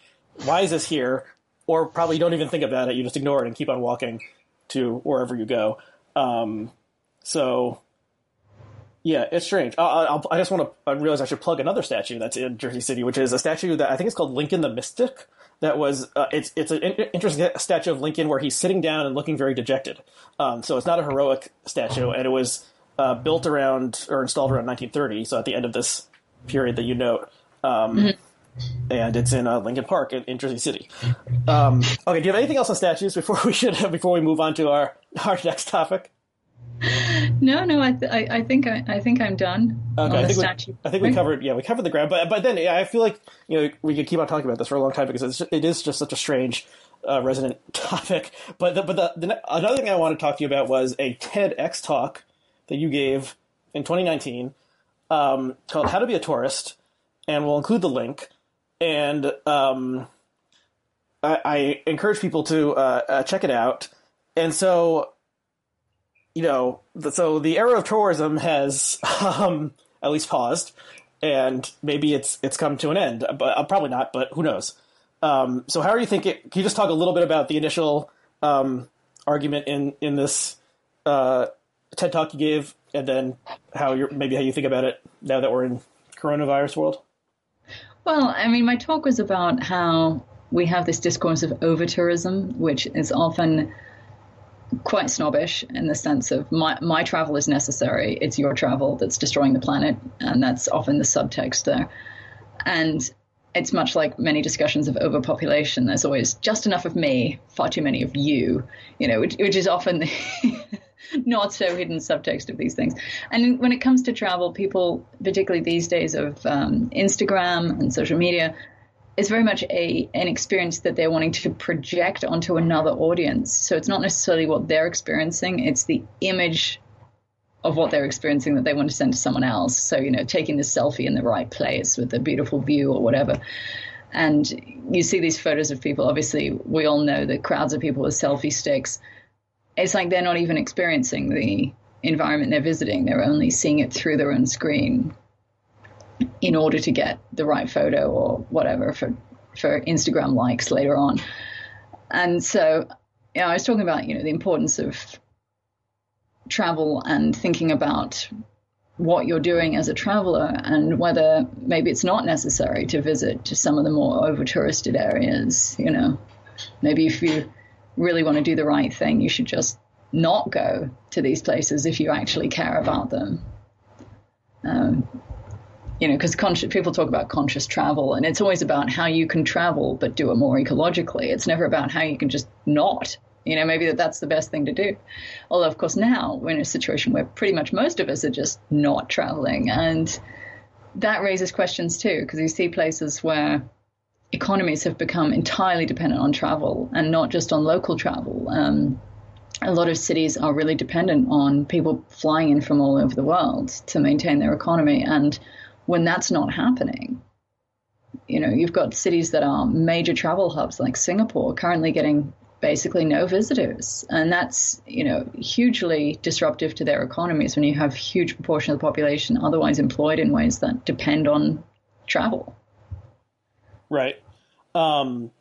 Why is this here? Or probably you don't even think about it. You just ignore it and keep on walking to wherever you go. Um, so yeah, it's strange. Uh, I'll, I just want to. I realize I should plug another statue that's in Jersey City, which is a statue that I think is called Lincoln the Mystic. That was uh, it's it's an interesting statue of Lincoln where he's sitting down and looking very dejected. Um, so it's not a heroic statue, and it was uh, built around or installed around 1930. So at the end of this period that you note. Um, And it's in uh, Lincoln Park in, in Jersey City. Um, okay, do you have anything else on statues before we should before we move on to our our next topic? No, no, I, th- I, I think I, I think I'm done Okay, I think, we, I think we covered yeah we covered the ground, but but then yeah, I feel like you know we could keep on talking about this for a long time because it's, it is just such a strange uh, resonant topic. But the, but the, the another thing I want to talk to you about was a TEDx talk that you gave in 2019 um, called "How to Be a Tourist," and we'll include the link. And um, I, I encourage people to uh, uh, check it out. And so you know, the, so the era of tourism has um, at least paused, and maybe it's it's come to an end. But uh, probably not. But who knows? Um, so how are you thinking? Can you just talk a little bit about the initial um, argument in in this uh, TED talk you gave, and then how you're maybe how you think about it now that we're in coronavirus world? Well, I mean, my talk was about how we have this discourse of over tourism, which is often quite snobbish in the sense of my, my travel is necessary, it's your travel that's destroying the planet, and that's often the subtext there. And it's much like many discussions of overpopulation. There's always just enough of me, far too many of you, you know, which, which is often the not so hidden subtext of these things. And when it comes to travel, people, particularly these days of um, Instagram and social media, it's very much a an experience that they're wanting to project onto another audience. So it's not necessarily what they're experiencing; it's the image of what they're experiencing that they want to send to someone else. So you know, taking the selfie in the right place with a beautiful view or whatever. And you see these photos of people. Obviously, we all know the crowds of people with selfie sticks. It's like they're not even experiencing the environment they're visiting. They're only seeing it through their own screen in order to get the right photo or whatever for for Instagram likes later on. And so, you know, I was talking about you know the importance of travel and thinking about what you're doing as a traveler and whether maybe it's not necessary to visit to some of the more over touristed areas. You know, maybe if you really want to do the right thing, you should just not go to these places if you actually care about them. Um, you know, because people talk about conscious travel, and it's always about how you can travel but do it more ecologically. It's never about how you can just not. You know, maybe that that's the best thing to do. Although, of course, now we're in a situation where pretty much most of us are just not traveling, and that raises questions too, because you see places where economies have become entirely dependent on travel and not just on local travel. Um, a lot of cities are really dependent on people flying in from all over the world to maintain their economy. And when that's not happening, you know, you've got cities that are major travel hubs like Singapore currently getting basically no visitors. And that's, you know, hugely disruptive to their economies when you have huge proportion of the population otherwise employed in ways that depend on travel. Right. Um,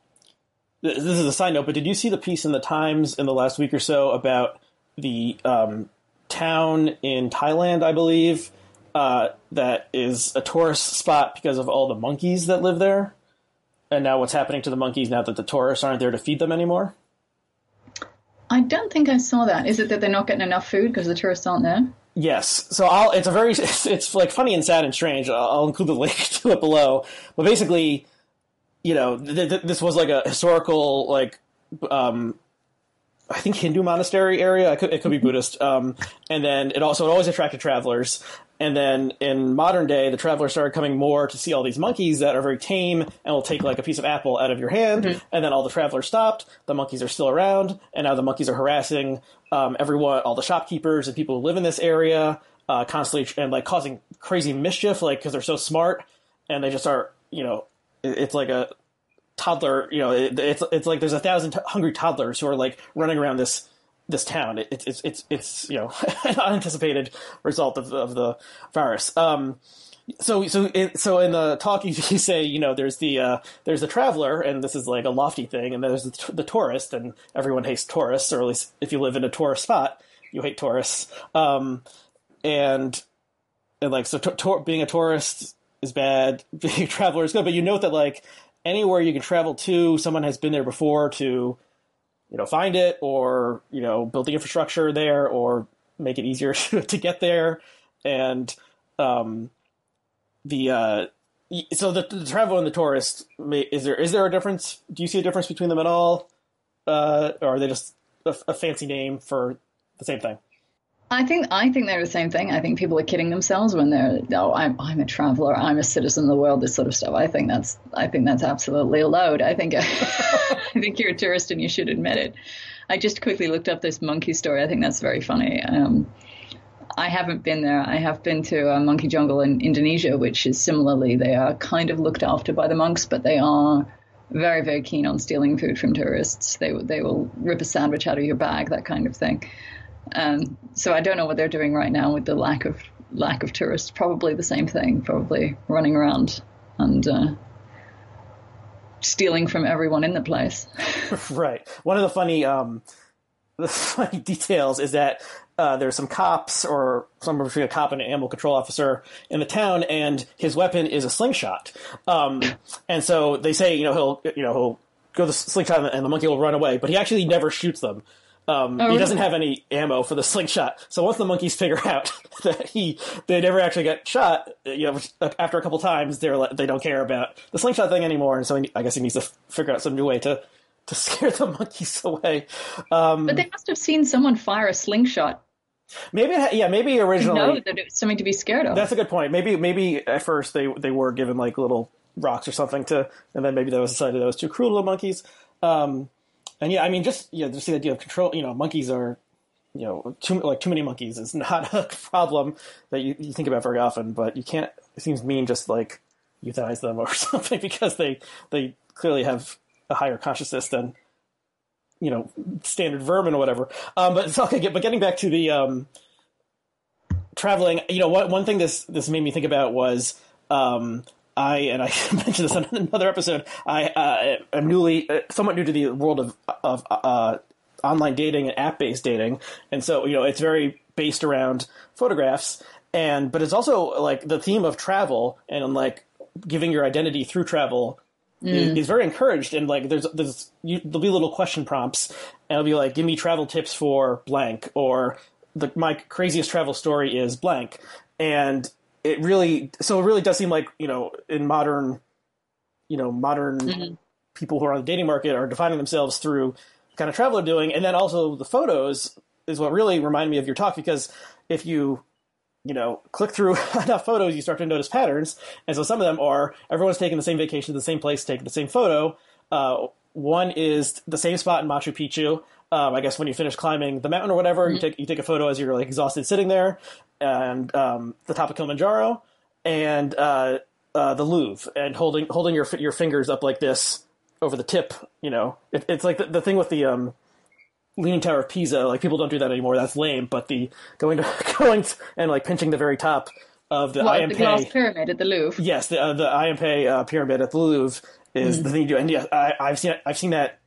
this is a side note, but did you see the piece in the Times in the last week or so about the um, town in Thailand, I believe, uh, that is a tourist spot because of all the monkeys that live there? And now what's happening to the monkeys now that the tourists aren't there to feed them anymore? I don't think I saw that. Is it that they're not getting enough food because the tourists aren't there? Yes. So I'll, it's a very, it's, it's like funny and sad and strange. I'll, I'll include the link to it below. But basically, you know, th- th- this was like a historical, like, um, I think Hindu monastery area. It could, it could be Buddhist. Um, and then it also it always attracted travelers. And then in modern day, the travelers started coming more to see all these monkeys that are very tame and will take like a piece of apple out of your hand. Mm-hmm. And then all the travelers stopped. The monkeys are still around, and now the monkeys are harassing um, everyone, all the shopkeepers and people who live in this area, uh, constantly and like causing crazy mischief, like because they're so smart and they just are, you know, it's like a toddler. You know, it, it's it's like there's a thousand t- hungry toddlers who are like running around this this town. It, it's it's it's you know an unanticipated result of, of the virus. Um, so so it, so in the talk you, you, say you know there's the uh, there's the traveler and this is like a lofty thing and there's the, the, tourist and everyone hates tourists or at least if you live in a tourist spot you hate tourists um, and and like so being a tourist is bad being a traveler is good but you note that like anywhere you can travel to, someone has been there before to, you know, find it or, you know, build the infrastructure there or make it easier to get there. And, um, the, uh, so the, the travel and the tourist, is there, is there a difference? Do you see a difference between them at all? Uh, or are they just a, a fancy name for the same thing? I think I think they're the same thing. I think people are kidding themselves when they're oh I'm I'm a traveler, I'm a citizen of the world, this sort of stuff. I think that's I think that's absolutely a load. I think I think you're a tourist and you should admit it. I just quickly looked up this monkey story. I think that's very funny. Um, I haven't been there. I have been to a monkey jungle in Indonesia, which is similarly they are kind of looked after by the monks, but they are very very keen on stealing food from tourists. They they will rip a sandwich out of your bag, that kind of thing. Um, so I don't know what they're doing right now with the lack of lack of tourists. Probably the same thing. Probably running around and uh, stealing from everyone in the place. right. One of the funny um, the funny details is that uh, there's some cops or somewhere between a cop and an animal control officer in the town, and his weapon is a slingshot. Um, and so they say, you know, he'll you know he'll go the slingshot and the monkey will run away, but he actually never shoots them. Um, oh, he doesn't have any ammo for the slingshot. So once the monkeys figure out that he they never actually get shot, you know, after a couple times, they're they don't care about the slingshot thing anymore, and so he, I guess he needs to figure out some new way to to scare the monkeys away. Um, but they must have seen someone fire a slingshot. Maybe yeah, maybe originally know that it was something to be scared of. That's a good point. Maybe maybe at first they they were given like little rocks or something to, and then maybe that was decided that was too cruel to the monkeys. Um, and yeah, I mean, just yeah, just the idea of control. You know, monkeys are, you know, too like too many monkeys is not a problem that you, you think about very often. But you can't. It seems mean just like euthanize them or something because they they clearly have a higher consciousness than you know standard vermin or whatever. Um, but it's okay. But getting back to the um, traveling, you know, one one thing this this made me think about was um, I and I mentioned this on another episode. I uh, am newly, uh, somewhat new to the world of of uh, online dating and app based dating, and so you know it's very based around photographs, and but it's also like the theme of travel and like giving your identity through travel mm. is, is, very encouraged. And like there's there's you, there'll be little question prompts, and it'll be like, give me travel tips for blank, or the my craziest travel story is blank, and it really so it really does seem like you know in modern you know modern mm-hmm. people who are on the dating market are defining themselves through kind of travel they're doing and then also the photos is what really reminded me of your talk because if you you know, click through enough photos, you start to notice patterns. And so some of them are everyone's taking the same vacation to the same place, taking the same photo. Uh, one is the same spot in Machu Picchu. Um, I guess when you finish climbing the mountain or whatever, mm-hmm. you take you take a photo as you're like exhausted sitting there, and um, the top of Kilimanjaro, and uh, uh, the Louvre, and holding holding your your fingers up like this over the tip. You know, it, it's like the, the thing with the um, Leaning Tower of Pisa. Like people don't do that anymore. That's lame. But the going to going to, and like pinching the very top of the what, the glass pyramid at the Louvre. Yes, the uh, the I. M. Pei uh, pyramid at the Louvre is mm. the thing you do. And yeah, I, have seen I've seen that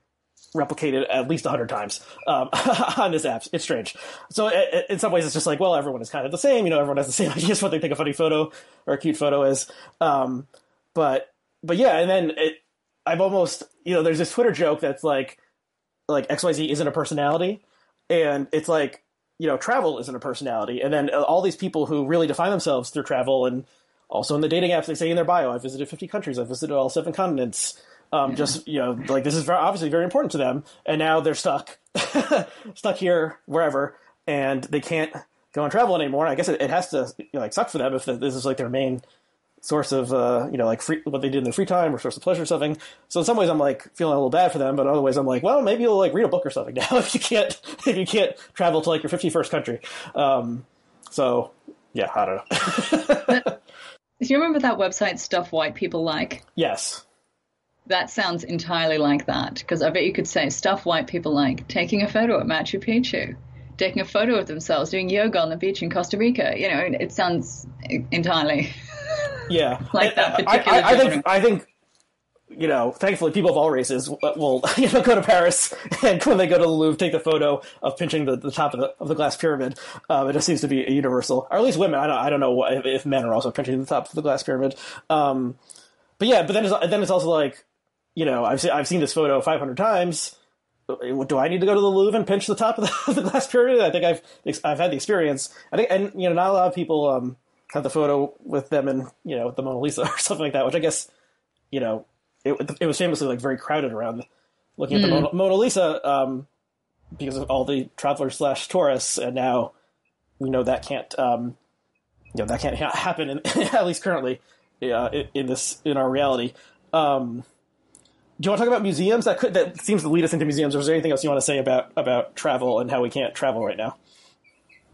replicated at least hundred times um, on this app. It's strange. So in some ways, it's just like, well, everyone is kind of the same. You know, everyone has the same ideas what they think a funny photo or a cute photo is. Um, but but yeah, and then it, I've almost you know, there's this Twitter joke that's like like XYZ isn't a personality, and it's like you know, travel isn't a personality, and then all these people who really define themselves through travel and also in the dating apps they say in their bio, I've visited 50 countries, I've visited all seven continents um, just you know, like this is very, obviously very important to them, and now they're stuck, stuck here wherever, and they can't go and travel anymore. I guess it, it has to you know, like suck for them if this is like their main source of uh, you know like free, what they did in their free time or source of pleasure or something. So in some ways I'm like feeling a little bad for them, but in other ways I'm like, well, maybe you'll like read a book or something now if you can't if you can't travel to like your 51st country. Um, so yeah, I don't know. Do you remember that website stuff white people like? Yes. That sounds entirely like that, because I bet you could say stuff white people like taking a photo at Machu Picchu, taking a photo of themselves doing yoga on the beach in Costa Rica. You know, it sounds entirely yeah like that particular. I, I, I think I think you know, thankfully, people of all races will you know go to Paris and when they go to the Louvre, take the photo of pinching the, the top of the of the glass pyramid. Um, it just seems to be a universal, or at least women. I don't I don't know what, if, if, men are also pinching the top of the glass pyramid. Um, but yeah, but then it's, then it's also like you know, I've seen I've seen this photo 500 times. Do I need to go to the Louvre and pinch the top of the, the glass pyramid? I think I've I've had the experience. I think, and you know, not a lot of people um, have the photo with them and you know the Mona Lisa or something like that, which I guess you know it, it was famously like very crowded around looking at mm. the hmm. Mona, Mona Lisa um, because of all the travelers slash tourists, and now we know that can't um, you know that can't ha- happen in, at least currently uh, in, in, this in our reality. Um, do you want to talk about museums? That could that seems to lead us into museums. Or is there anything else you want to say about about travel and how we can't travel right now?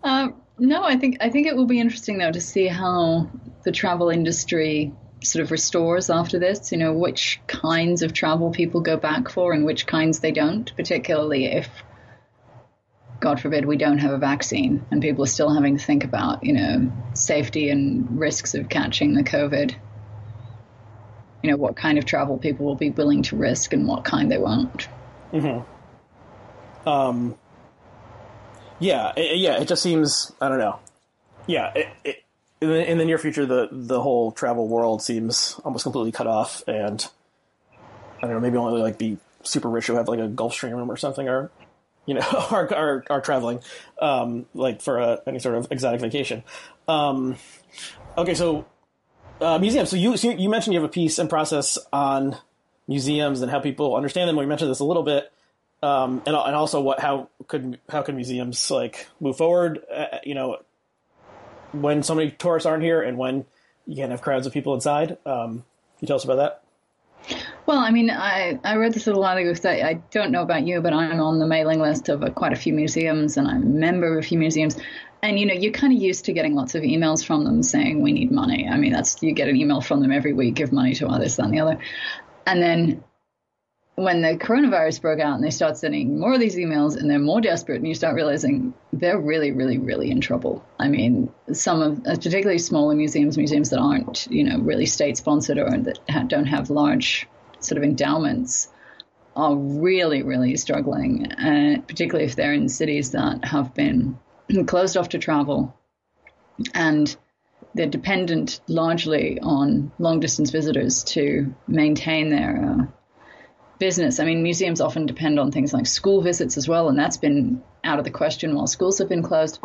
Um, no, I think I think it will be interesting though to see how the travel industry sort of restores after this. You know, which kinds of travel people go back for and which kinds they don't, particularly if, God forbid, we don't have a vaccine and people are still having to think about, you know, safety and risks of catching the COVID you know what kind of travel people will be willing to risk and what kind they won't. Mm-hmm. Um. Yeah, it, yeah. It just seems I don't know. Yeah, it, it, in, the, in the near future, the the whole travel world seems almost completely cut off, and I don't know. Maybe only like the super rich who have like a Gulfstream room or something are you know, are, are, are traveling, um, like for a, any sort of exotic vacation. Um, okay, so uh, museums. So you so you mentioned you have a piece and process on museums and how people understand them. We mentioned this a little bit, um, and and also what how could how could museums like move forward? Uh, you know, when so many tourists aren't here and when you can't have crowds of people inside. Um, can you tell us about that? Well, I mean, I, I read this a little while ago. I, I don't know about you, but I'm on the mailing list of uh, quite a few museums, and I'm a member of a few museums. And you know you're kind of used to getting lots of emails from them saying we need money. I mean that's you get an email from them every week give money to others that and the other. And then when the coronavirus broke out and they start sending more of these emails and they're more desperate and you start realizing they're really really really in trouble. I mean some of uh, particularly smaller museums museums that aren't you know really state sponsored or that don't have large sort of endowments are really really struggling uh, particularly if they're in cities that have been closed off to travel, and they're dependent largely on long distance visitors to maintain their uh, business. I mean, museums often depend on things like school visits as well, and that's been out of the question while schools have been closed.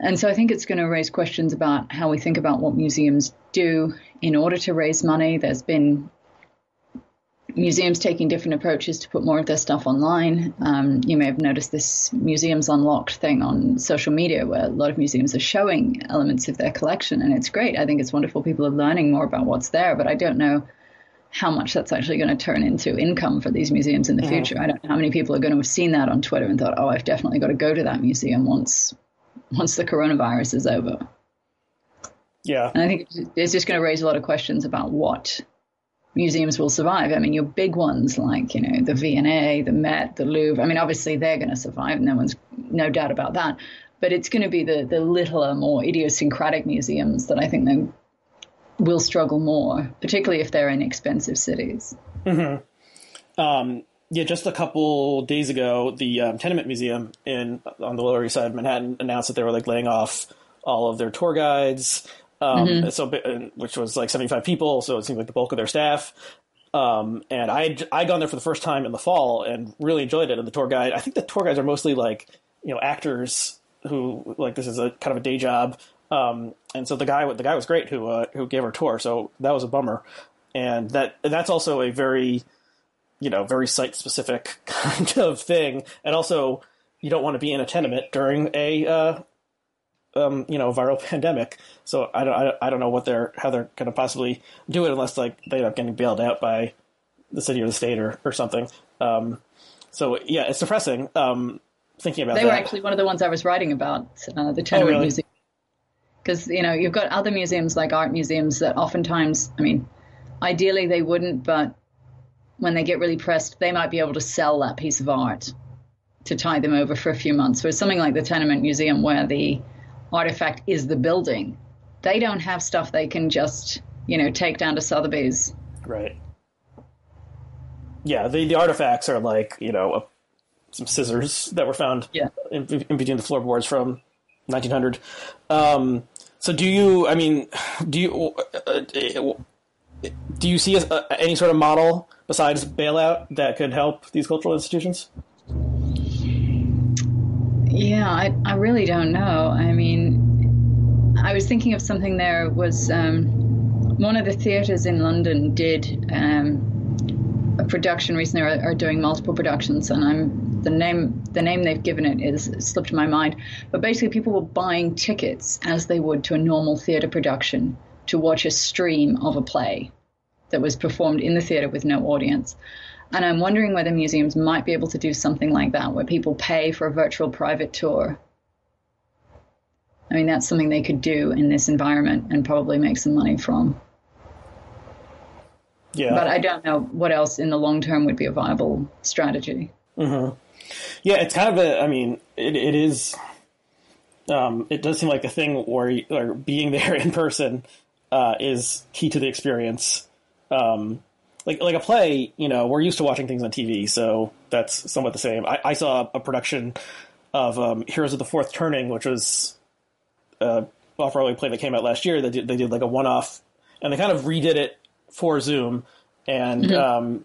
And so I think it's going to raise questions about how we think about what museums do in order to raise money. There's been museums taking different approaches to put more of their stuff online. Um, you may have noticed this Museums Unlocked thing on social media where a lot of museums are showing elements of their collection, and it's great. I think it's wonderful. People are learning more about what's there, but I don't know how much that's actually going to turn into income for these museums in the mm-hmm. future. I don't know how many people are going to have seen that on Twitter and thought, "Oh, I've definitely got to go to that museum once once the coronavirus is over." Yeah, and I think it's just going to raise a lot of questions about what museums will survive. I mean, your big ones like you know the V&A, the Met, the Louvre. I mean, obviously they're going to survive. No one's no doubt about that. But it's going to be the the littler, more idiosyncratic museums that I think they will struggle more, particularly if they're in expensive cities. Mm-hmm. Um, yeah, just a couple days ago, the um, Tenement Museum in on the Lower East Side of Manhattan announced that they were like laying off all of their tour guides. Um, mm-hmm. So, which was like 75 people, so it seemed like the bulk of their staff. Um, and I I gone there for the first time in the fall and really enjoyed it. And the tour guide, I think the tour guides are mostly like you know actors who like this is a kind of a day job. Um, and so the guy the guy was great who uh, who gave our tour. So that was a bummer. And that and that's also a very you know very site specific kind of thing. And also you don't want to be in a tenement during a uh, um, you know, viral pandemic. So I don't, I don't know what they're, how they're going to possibly do it unless like they end up getting bailed out by the city or the state or, or something. Um, so yeah, it's depressing. Um, thinking about they that. were actually one of the ones I was writing about, uh, the Tenement oh, really? Museum. Because you know you've got other museums like art museums that oftentimes, I mean, ideally they wouldn't, but when they get really pressed, they might be able to sell that piece of art to tie them over for a few months. So something like the Tenement Museum, where the artifact is the building. They don't have stuff they can just, you know, take down to Sotheby's. Right. Yeah, the, the artifacts are like, you know, a, some scissors that were found yeah. in, in between the floorboards from 1900. Um, so do you, I mean, do you, uh, do you see a, a, any sort of model besides bailout that could help these cultural institutions? Yeah, I, I really don't know. I mean, I was thinking of something there was um, one of the theatres in London did um, a production recently, or are doing multiple productions, and I'm the name the name they've given it is slipped my mind. But basically, people were buying tickets as they would to a normal theatre production to watch a stream of a play that was performed in the theatre with no audience. And I'm wondering whether museums might be able to do something like that, where people pay for a virtual private tour. I mean, that's something they could do in this environment and probably make some money from. Yeah. But I don't know what else in the long term would be a viable strategy. Mm-hmm. Yeah, it's kind of a, I mean, it, it is, um, it does seem like a thing where, where being there in person uh, is key to the experience. Um, like like a play, you know, we're used to watching things on TV, so that's somewhat the same. I, I saw a production of um, Heroes of the Fourth Turning, which was a off Broadway play that came out last year. They did they did like a one off, and they kind of redid it for Zoom, and mm-hmm. um,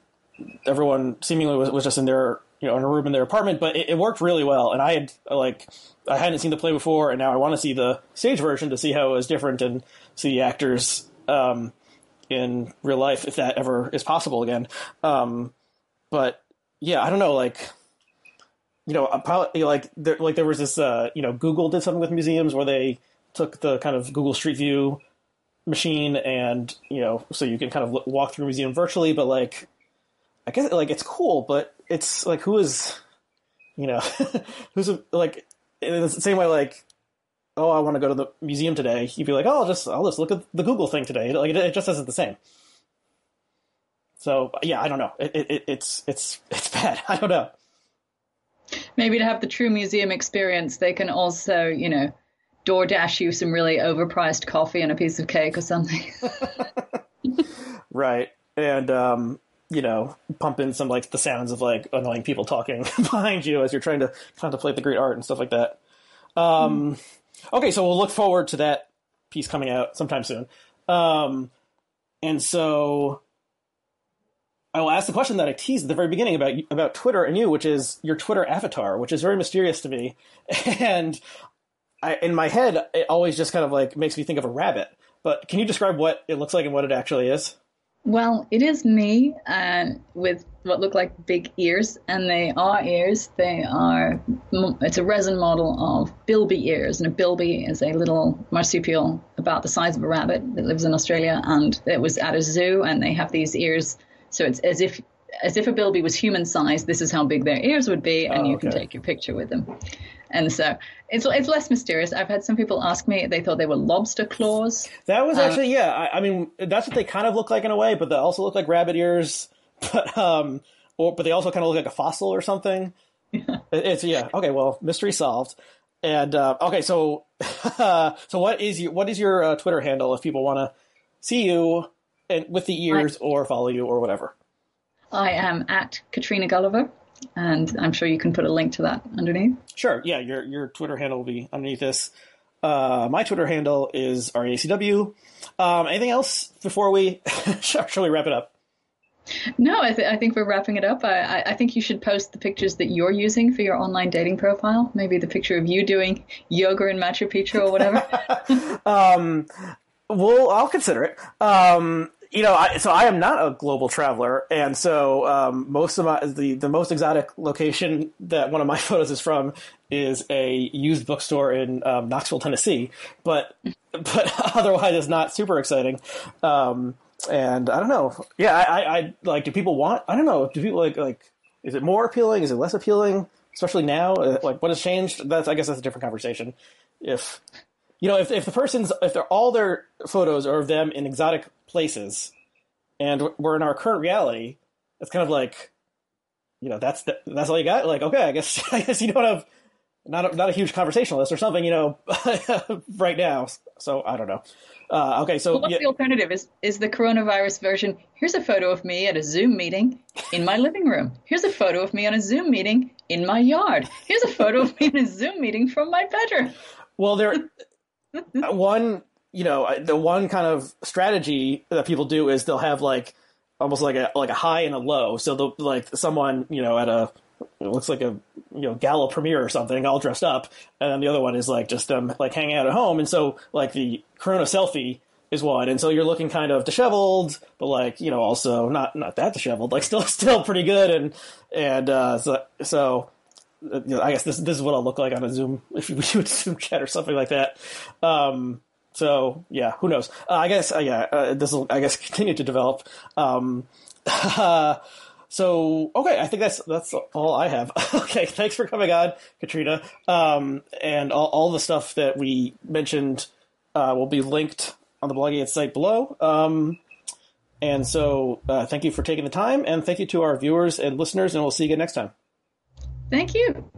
everyone seemingly was, was just in their you know in a room in their apartment, but it, it, worked really well. And I had like I hadn't seen the play before, and now I want to see the stage version to see how it was different and see the actors. Um, in real life if that ever is possible again. Um, but yeah, I don't know, like you know, probably, like there, like there was this, uh, you know, Google did something with museums where they took the kind of Google Street View machine and you know, so you can kind of walk through a museum virtually, but like, I guess like it's cool, but it's like who is, you know, who's like in the same way like oh, I want to go to the museum today, you'd be like, oh, I'll just I'll just look at the Google thing today. Like it, it just isn't the same. So yeah, I don't know. It, it, it's it's it's bad. I don't know. Maybe to have the true museum experience, they can also, you know, DoorDash you some really overpriced coffee and a piece of cake or something. right, and um, you know, pump in some like the sounds of like annoying people talking behind you as you're trying to contemplate the great art and stuff like that. Um, mm. Okay, so we'll look forward to that piece coming out sometime soon. Um, and so I will ask the question that I teased at the very beginning about about Twitter and you, which is your Twitter avatar, which is very mysterious to me. And I, in my head, it always just kind of like makes me think of a rabbit. But can you describe what it looks like and what it actually is? Well, it is me uh, with what look like big ears, and they are ears. They are, it's a resin model of bilby ears, and a bilby is a little marsupial about the size of a rabbit that lives in Australia, and it was at a zoo, and they have these ears. So it's as if as if a bilby was human sized. This is how big their ears would be, and oh, you can take your picture with them. And so it's it's less mysterious. I've had some people ask me they thought they were lobster claws. That was actually uh, yeah. I, I, mean that's what they kind of look like in a way, but they also look like rabbit ears. But um, or but they also kind of look like a fossil or something. Yeah. It's yeah. Okay, well, mystery solved. And uh, okay, so so what is your what is your uh, Twitter handle if people want to see you and with the ears I, or follow you or whatever? I am at Katrina Gulliver and I'm sure you can put a link to that underneath. Sure. Yeah, your your Twitter handle will be underneath this. Uh, my Twitter handle is RACW. Um, anything else before we actually wrap it up? No, I, th- I, think we're wrapping it up. I, I, think you should post the pictures that you're using for your online dating profile. Maybe the picture of you doing yoga in Machu Picchu or whatever. um, well, I'll consider it. Um, you know, I, so I am not a global traveler, and so um, most of my the the most exotic location that one of my photos is from is a used bookstore in um, Knoxville, Tennessee. But but otherwise, it's not super exciting. Um, and I don't know. Yeah, I, I, I, like. Do people want? I don't know. Do people like like? Is it more appealing? Is it less appealing? Especially now, uh, like what has changed? That's I guess that's a different conversation. If you know, if if the person's if they're all their photos are of them in exotic places, and we're in our current reality, it's kind of like, you know, that's the, that's all you got. Like, okay, I guess I guess you don't have not a, not a huge conversationalist or something, you know, right now. So I don't know. Uh, okay, so well, what's yeah. the alternative? Is is the coronavirus version? Here's a photo of me at a Zoom meeting in my living room. Here's a photo of me on a Zoom meeting in my yard. Here's a photo of me in a Zoom meeting from my bedroom. Well, there one you know the one kind of strategy that people do is they'll have like almost like a like a high and a low. So they'll like someone you know at a it looks like a you know gala premiere or something, all dressed up, and then the other one is like just them like hanging out at home. And so like the Corona selfie is one, and so you're looking kind of disheveled, but like you know also not not that disheveled, like still still pretty good, and and uh, so so. Uh, you know, I guess this this is what I'll look like on a Zoom if we do a Zoom chat or something like that. Um, so yeah, who knows? Uh, I guess uh, yeah, uh, this will I guess continue to develop. Um, So okay, I think that's that's all I have. okay, thanks for coming on, Katrina. Um, and all, all the stuff that we mentioned uh, will be linked on the blogging site below. Um, and so, uh, thank you for taking the time, and thank you to our viewers and listeners, and we'll see you again next time. Thank you.